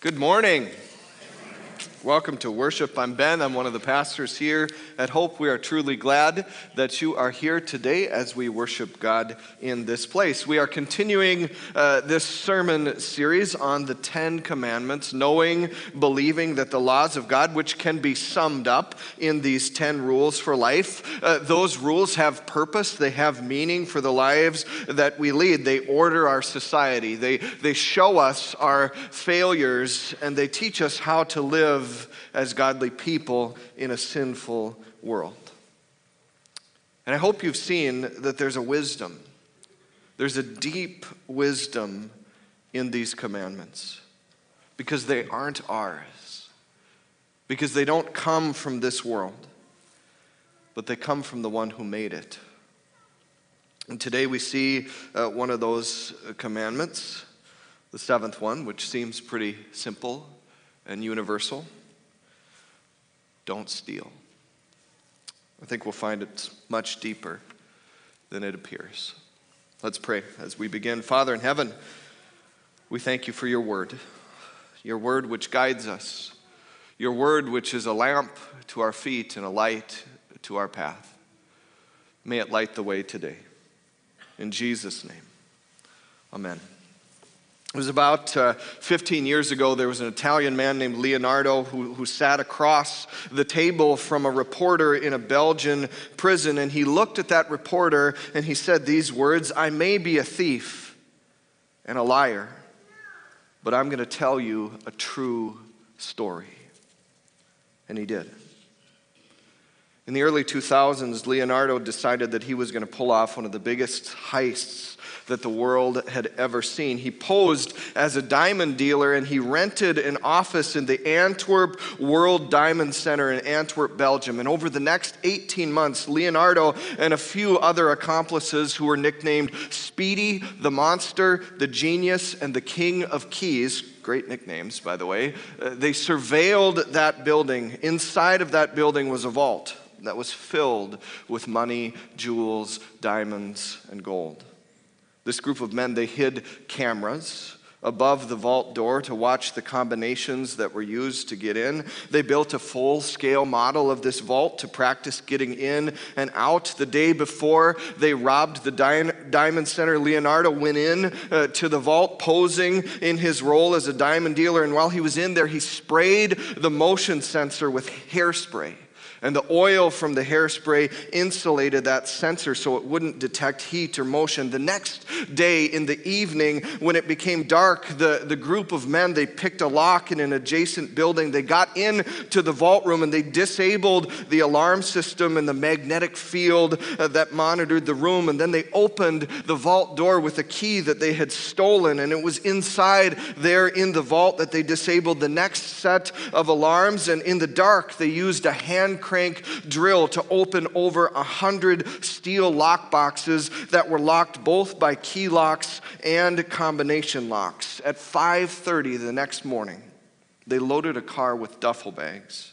Good morning. Welcome to worship. I'm Ben. I'm one of the pastors here at Hope. We are truly glad that you are here today as we worship God in this place. We are continuing uh, this sermon series on the Ten Commandments, knowing, believing that the laws of God, which can be summed up in these ten rules for life, uh, those rules have purpose, they have meaning for the lives that we lead. They order our society, they, they show us our failures, and they teach us how to live as godly people in a sinful world. And I hope you've seen that there's a wisdom. There's a deep wisdom in these commandments because they aren't ours, because they don't come from this world, but they come from the one who made it. And today we see uh, one of those commandments, the seventh one, which seems pretty simple and universal don't steal. I think we'll find it's much deeper than it appears. Let's pray as we begin. Father in heaven, we thank you for your word, your word which guides us, your word which is a lamp to our feet and a light to our path. May it light the way today. In Jesus' name, amen. It was about uh, 15 years ago. There was an Italian man named Leonardo who, who sat across the table from a reporter in a Belgian prison. And he looked at that reporter and he said these words I may be a thief and a liar, but I'm going to tell you a true story. And he did. In the early 2000s, Leonardo decided that he was going to pull off one of the biggest heists that the world had ever seen. He posed as a diamond dealer and he rented an office in the Antwerp World Diamond Center in Antwerp, Belgium. And over the next 18 months, Leonardo and a few other accomplices who were nicknamed Speedy, the Monster, the Genius, and the King of Keys great nicknames, by the way. Uh, they surveilled that building. Inside of that building was a vault that was filled with money, jewels, diamonds, and gold. This group of men, they hid cameras above the vault door to watch the combinations that were used to get in. They built a full scale model of this vault to practice getting in and out. The day before they robbed the Diamond Center, Leonardo went in uh, to the vault posing in his role as a diamond dealer. And while he was in there, he sprayed the motion sensor with hairspray. And the oil from the hairspray insulated that sensor so it wouldn't detect heat or motion. The next day in the evening, when it became dark, the, the group of men, they picked a lock in an adjacent building. They got into the vault room and they disabled the alarm system and the magnetic field uh, that monitored the room. And then they opened the vault door with a key that they had stolen. And it was inside there in the vault that they disabled the next set of alarms. And in the dark, they used a hand crank drill to open over a hundred steel lock boxes that were locked both by key locks and combination locks. At 5:30 the next morning, they loaded a car with duffel bags.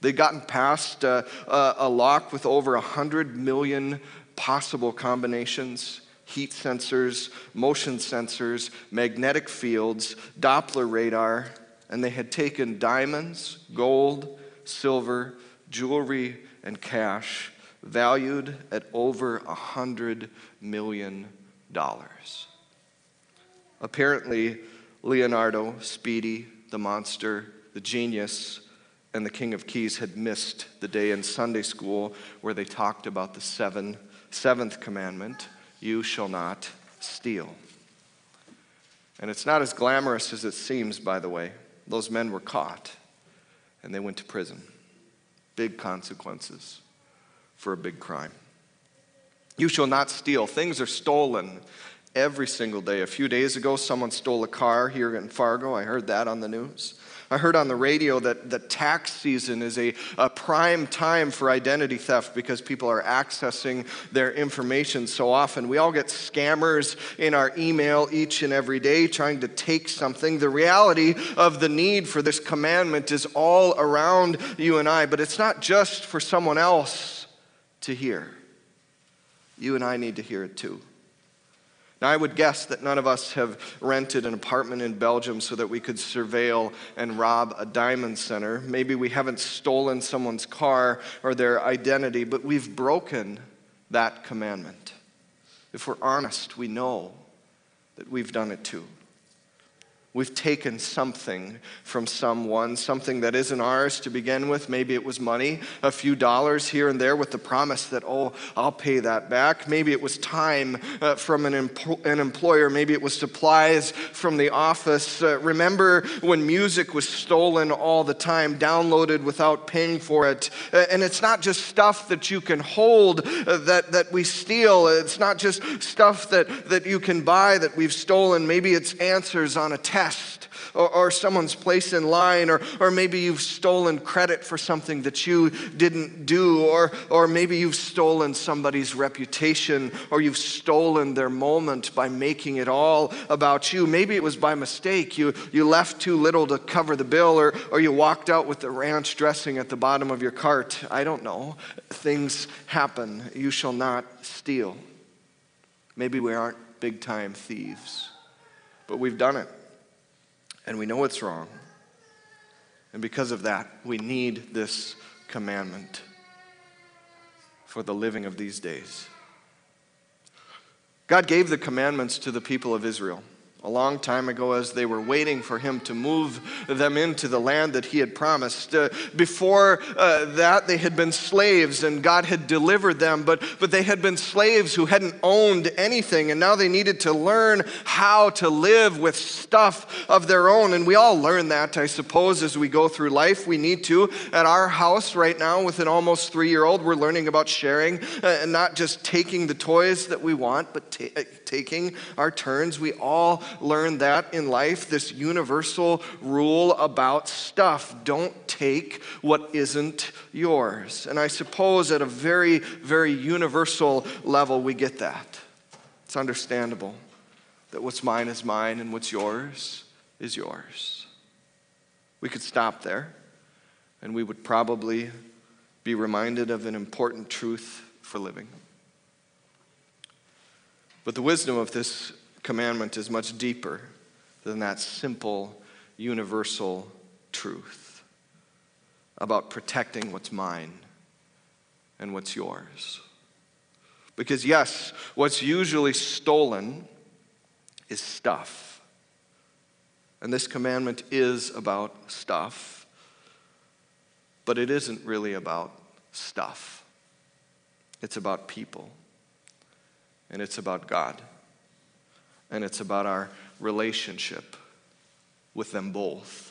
They'd gotten past uh, a lock with over 100 million possible combinations heat sensors, motion sensors, magnetic fields, Doppler radar, and they had taken diamonds, gold, silver, jewelry, and cash valued at over a hundred million dollars. Apparently, Leonardo, Speedy, the monster, the genius, and the King of Keys had missed the day in Sunday school where they talked about the seven, seventh commandment you shall not steal. And it's not as glamorous as it seems, by the way. Those men were caught and they went to prison big consequences for a big crime. You shall not steal. Things are stolen every single day. A few days ago, someone stole a car here in Fargo. I heard that on the news. I heard on the radio that the tax season is a, a prime time for identity theft because people are accessing their information so often. We all get scammers in our email each and every day trying to take something. The reality of the need for this commandment is all around you and I, but it's not just for someone else to hear. You and I need to hear it too. Now, I would guess that none of us have rented an apartment in Belgium so that we could surveil and rob a diamond center. Maybe we haven't stolen someone's car or their identity, but we've broken that commandment. If we're honest, we know that we've done it too. We've taken something from someone, something that isn't ours to begin with. Maybe it was money, a few dollars here and there with the promise that, oh, I'll pay that back. Maybe it was time uh, from an, an, employer. Maybe it was supplies from the office. Uh, remember when music was stolen all the time, downloaded without paying for it? Uh, and it's not just stuff that you can hold uh, that, that we steal, it's not just stuff that, that you can buy that we've stolen. Maybe it's answers on a test test or, or someone's place in line, or, or maybe you've stolen credit for something that you didn't do, or, or maybe you've stolen somebody's reputation, or you've stolen their moment by making it all about you. Maybe it was by mistake. You, you left too little to cover the bill, or, or you walked out with the ranch dressing at the bottom of your cart. I don't know. Things happen. You shall not steal. Maybe we aren't big time thieves, but we've done it and we know it's wrong. And because of that, we need this commandment for the living of these days. God gave the commandments to the people of Israel a long time ago as they were waiting for him to move them into the land that he had promised. Uh, before uh, that, they had been slaves and God had delivered them, but, but they had been slaves who hadn't owned anything, and now they needed to learn how to live with stuff of their own. And we all learn that, I suppose, as we go through life. We need to. At our house right now, with an almost three year old, we're learning about sharing uh, and not just taking the toys that we want, but uh, taking our turns. We all learn that in life, this universal rule about stuff. Don't take what isn't yours. And I suppose at a very, very universal level, we get that. It's understandable that what's mine is mine and what's yours is yours. We could stop there, and we would probably be reminded of an important truth for living. But the wisdom of this commandment is much deeper than that simple, universal truth about protecting what's mine and what's yours. Because, yes, what's usually stolen is stuff. And this commandment is about stuff, but it isn't really about stuff. It's about people, and it's about God and it's about our relationship with them both.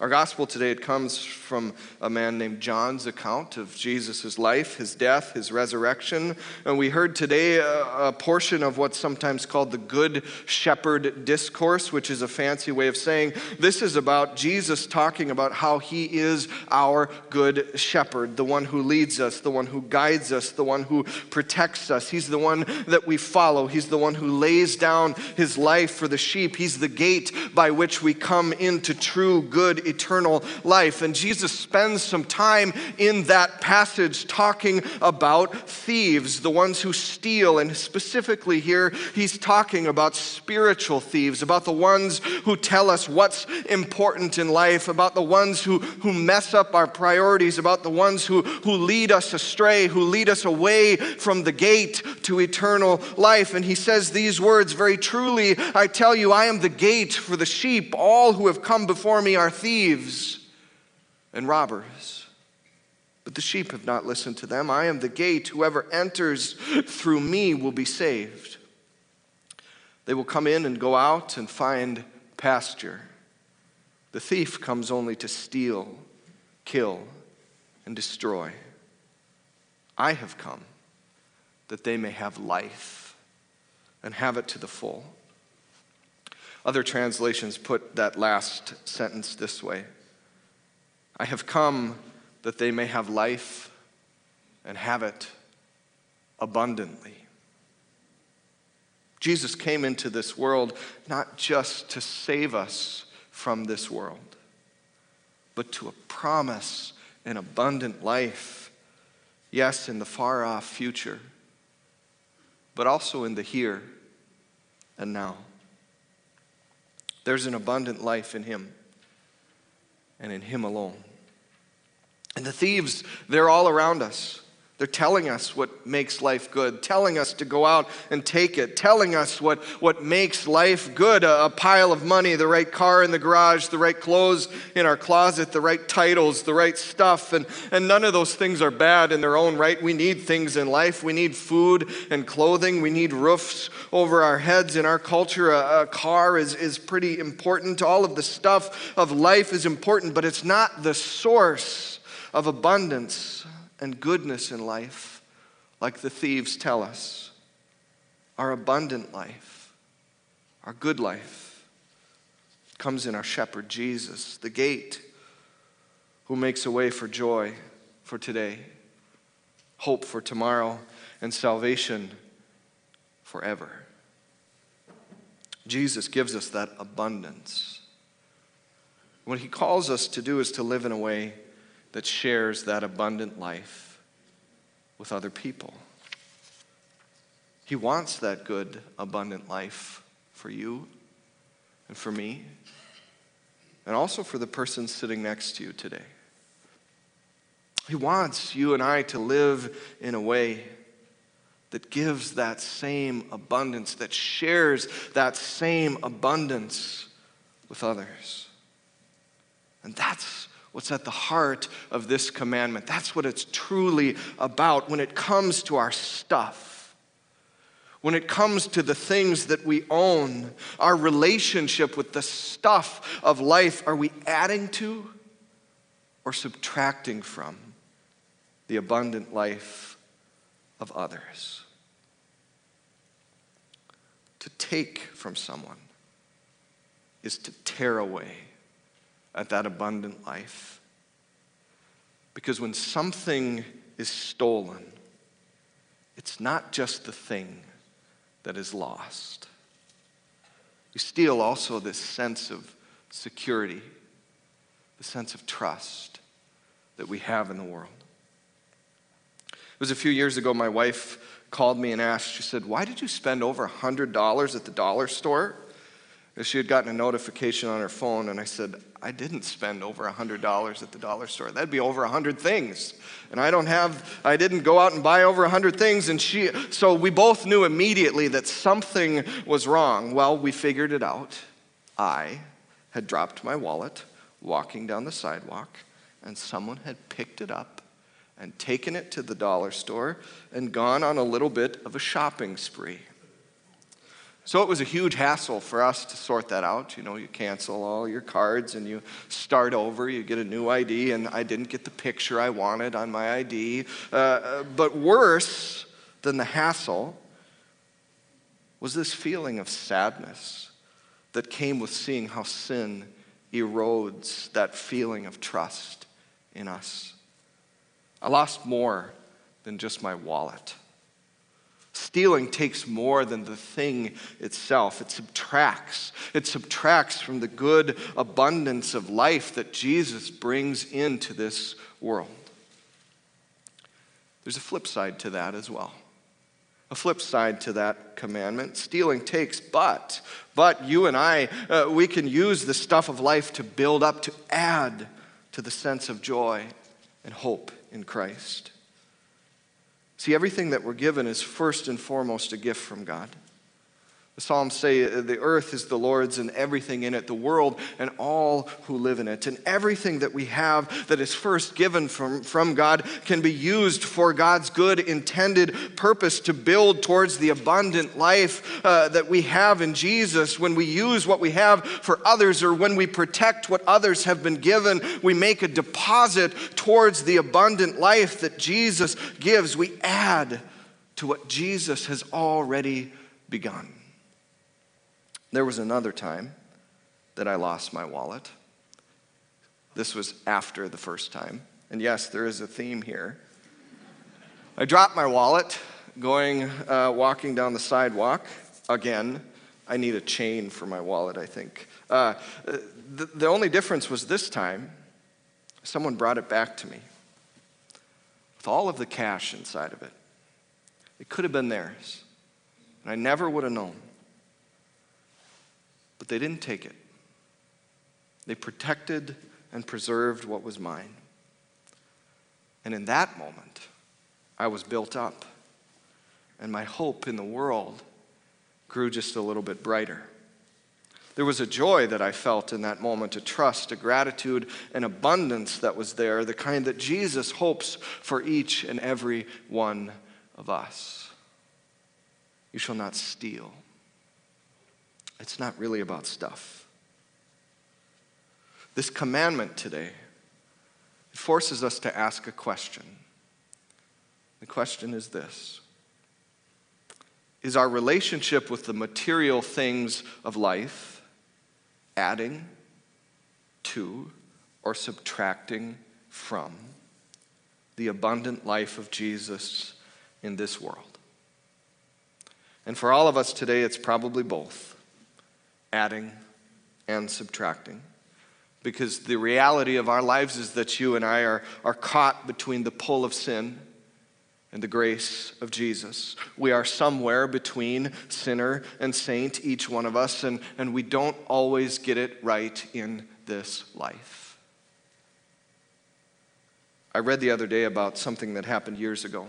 Our gospel today it comes from a man named John's account of Jesus' life, his death, his resurrection. And we heard today a, a, portion of what's sometimes called the Good Shepherd Discourse, which is a fancy way of saying this is about Jesus talking about how he is our good shepherd, the one who leads us, the one who guides us, the one who protects us. He's the one that we follow. He's the one who lays down his life for the sheep. He's the gate by which we come into true good eternal life. And Jesus spends some time in that passage talking about thieves, the ones who steal. And specifically here, he's talking about spiritual thieves, about the ones who tell us what's important in life, about the ones who, who mess up our priorities, about the ones who, who lead us astray, who lead us away from the gate to eternal life. And he says these words very truly I tell you, I am the gate for the sheep. All who have come before me are thieves thieves and robbers. But the sheep have not listened to them. I am the gate. Whoever enters through me will be saved. They will come in and go out and find pasture. The thief comes only to steal, kill, and destroy. I have come that they may have life and have it to the full. Other translations put that last sentence this way I have come that they may have life and have it abundantly. Jesus came into this world not just to save us from this world, but to promise an abundant life, yes, in the far off future but also in the here and now. There's an abundant life in Him and in Him alone. And the thieves, they're all around us. They're telling us what makes life good, telling us to go out and take it, telling us what, what makes life good a, a, pile of money, the right car in the garage, the right clothes in our closet, the right titles, the right stuff. And, and none of those things are bad in their own right. We need things in life. We need food and clothing. We need roofs over our heads. In our culture, a, a car is, is pretty important. All of the stuff of life is important, but it's not the source of abundance and goodness in life, like the thieves tell us. Our abundant life, our good life, comes in our shepherd Jesus, the gate, who makes a way for joy for today, hope for tomorrow, and salvation forever. Jesus gives us that abundance. What he calls us to do is to live in a way that shares that abundant life with other people. He wants that good, abundant life for you and for me, and also for the person sitting next to you today. He wants you and I to live in a way that gives that same abundance, that shares that same abundance with others. And that's what's at the heart of this commandment. That's what it's truly about when it comes to our stuff. When it comes to the things that we own, our relationship with the stuff of life, are we adding to or subtracting from the abundant life of others? To take from someone is to tear away at that abundant life. Because when something is stolen, it's not just the thing that is lost. You steal also this sense of security, the sense of trust that we have in the world. It was a few years ago, my wife called me and asked, she said, Why did you spend over $100 at the dollar store? And She had gotten a notification on her phone, and I said, I didn't spend over $100 at the dollar store. That'd be over 100 things. And I don't have, I didn't go out and buy over 100 things. And she, so we both knew immediately that something was wrong. Well, we figured it out. I had dropped my wallet walking down the sidewalk, and someone had picked it up and taken it to the dollar store and gone on a little bit of a shopping spree. So it was a huge hassle for us to sort that out. You know, you cancel all your cards and you start over, you get a new ID, and I didn't get the picture I wanted on my ID. Uh, uh, but worse than the hassle was this feeling of sadness that came with seeing how sin erodes that feeling of trust in us. I lost more than just my wallet. Stealing takes more than the thing itself. It subtracts. It subtracts from the good abundance of life that Jesus brings into this world. There's a flip side to that as well. A flip side to that commandment. Stealing takes, but, but you and I, uh, we can use the stuff of life to build up, to add to the sense of joy and hope in Christ. See, everything that we're given is first and foremost a gift from God. Psalms say the earth is the Lord's and everything in it, the world and all who live in it. And everything that we have that is first given from, from God can be used for God's good intended purpose to build towards the abundant life uh, that we have in Jesus. When we use what we have for others or when we protect what others have been given, we make a deposit towards the abundant life that Jesus gives. We add to what Jesus has already begun. There was another time that I lost my wallet. This was after the first time. And yes, there is a theme here. I dropped my wallet going, uh, walking down the sidewalk. Again, I need a chain for my wallet, I think. Uh, the, the only difference was this time, someone brought it back to me with all of the cash inside of it. It could have been theirs. and I never would have known. But they didn't take it. They protected and preserved what was mine. And in that moment, I was built up, and my hope in the world grew just a little bit brighter. There was a joy that I felt in that moment, a trust, a gratitude, an abundance that was there, the kind that Jesus hopes for each and every one of us. You shall not steal. It's not really about stuff. This commandment today forces us to ask a question. The question is this Is our relationship with the material things of life adding to or subtracting from the abundant life of Jesus in this world. And for all of us today, it's probably both adding and subtracting. Because the reality of our lives is that you and I are, are caught between the pull of sin and the grace of Jesus. We are somewhere between sinner and saint, each one of us, and, and we don't always get it right in this life. I read the other day about something that happened years ago.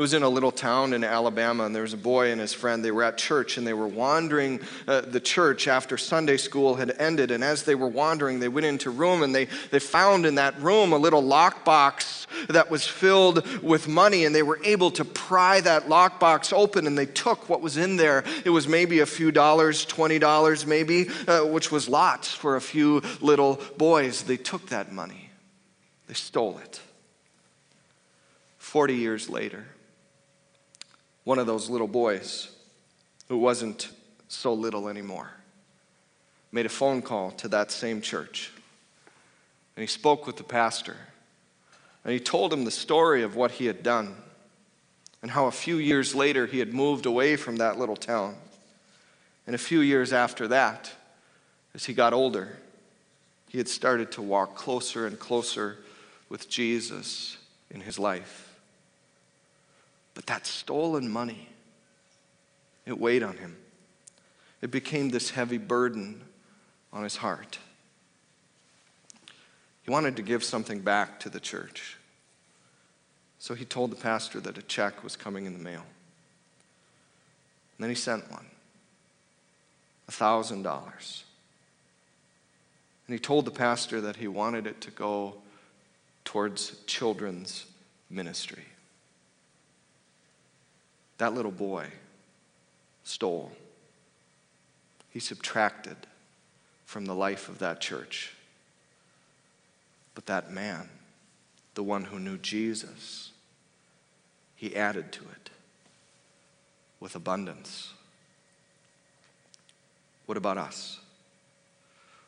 It was in a little town in Alabama, and there was a boy and his friend. They were at church, and they were wandering uh, the church after Sunday school had ended. And as they were wandering, they went into a room, and they, they found in that room a little lockbox that was filled with money, and they were able to pry that lockbox open, and they took what was in there. It was maybe a few dollars, $20 maybe, uh, which was lots for a few little boys. They took that money, they stole it. 40 years later, one of those little boys who wasn't so little anymore made a phone call to that same church. And he spoke with the pastor. And he told him the story of what he had done and how a few years later he had moved away from that little town. And a few years after that, as he got older, he had started to walk closer and closer with Jesus in his life. But that stolen money, it weighed on him. It became this heavy burden on his heart. He wanted to give something back to the church. So he told the pastor that a check was coming in the mail. And then he sent one $1,000. And he told the pastor that he wanted it to go towards children's ministry. That little boy stole. He subtracted from the life of that church. But that man, the one who knew Jesus, he added to it with abundance. What about us?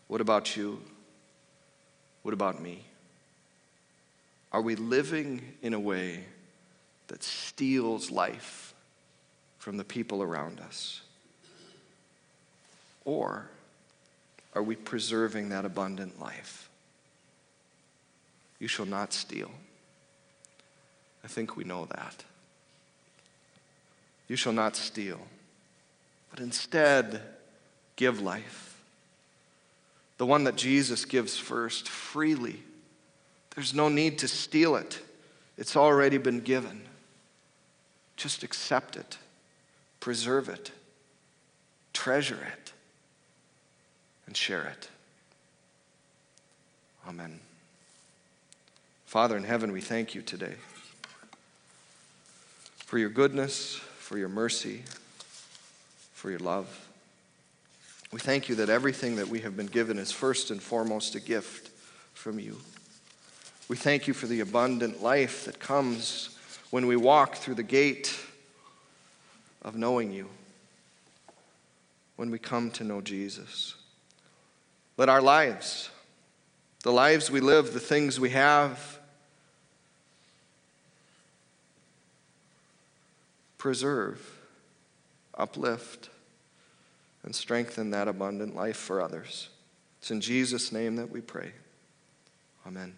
What about you? What about me? Are we living in a way that steals life from the people around us? Or are we preserving that abundant life? You shall not steal. I think we know that. You shall not steal, but instead give life. The one that Jesus gives first, freely. There's no need to steal it, it's already been given. Just accept it preserve it, treasure it, and share it. Amen. Father in heaven, we thank you today for your goodness, for your mercy, for your love. We thank you that everything that we have been given is first and foremost a gift from you. We thank you for the abundant life that comes when we walk through the gate of knowing you when we come to know Jesus. Let our lives, the lives we live, the things we have, preserve, uplift, and strengthen that abundant life for others. It's in Jesus' name that we pray. Amen.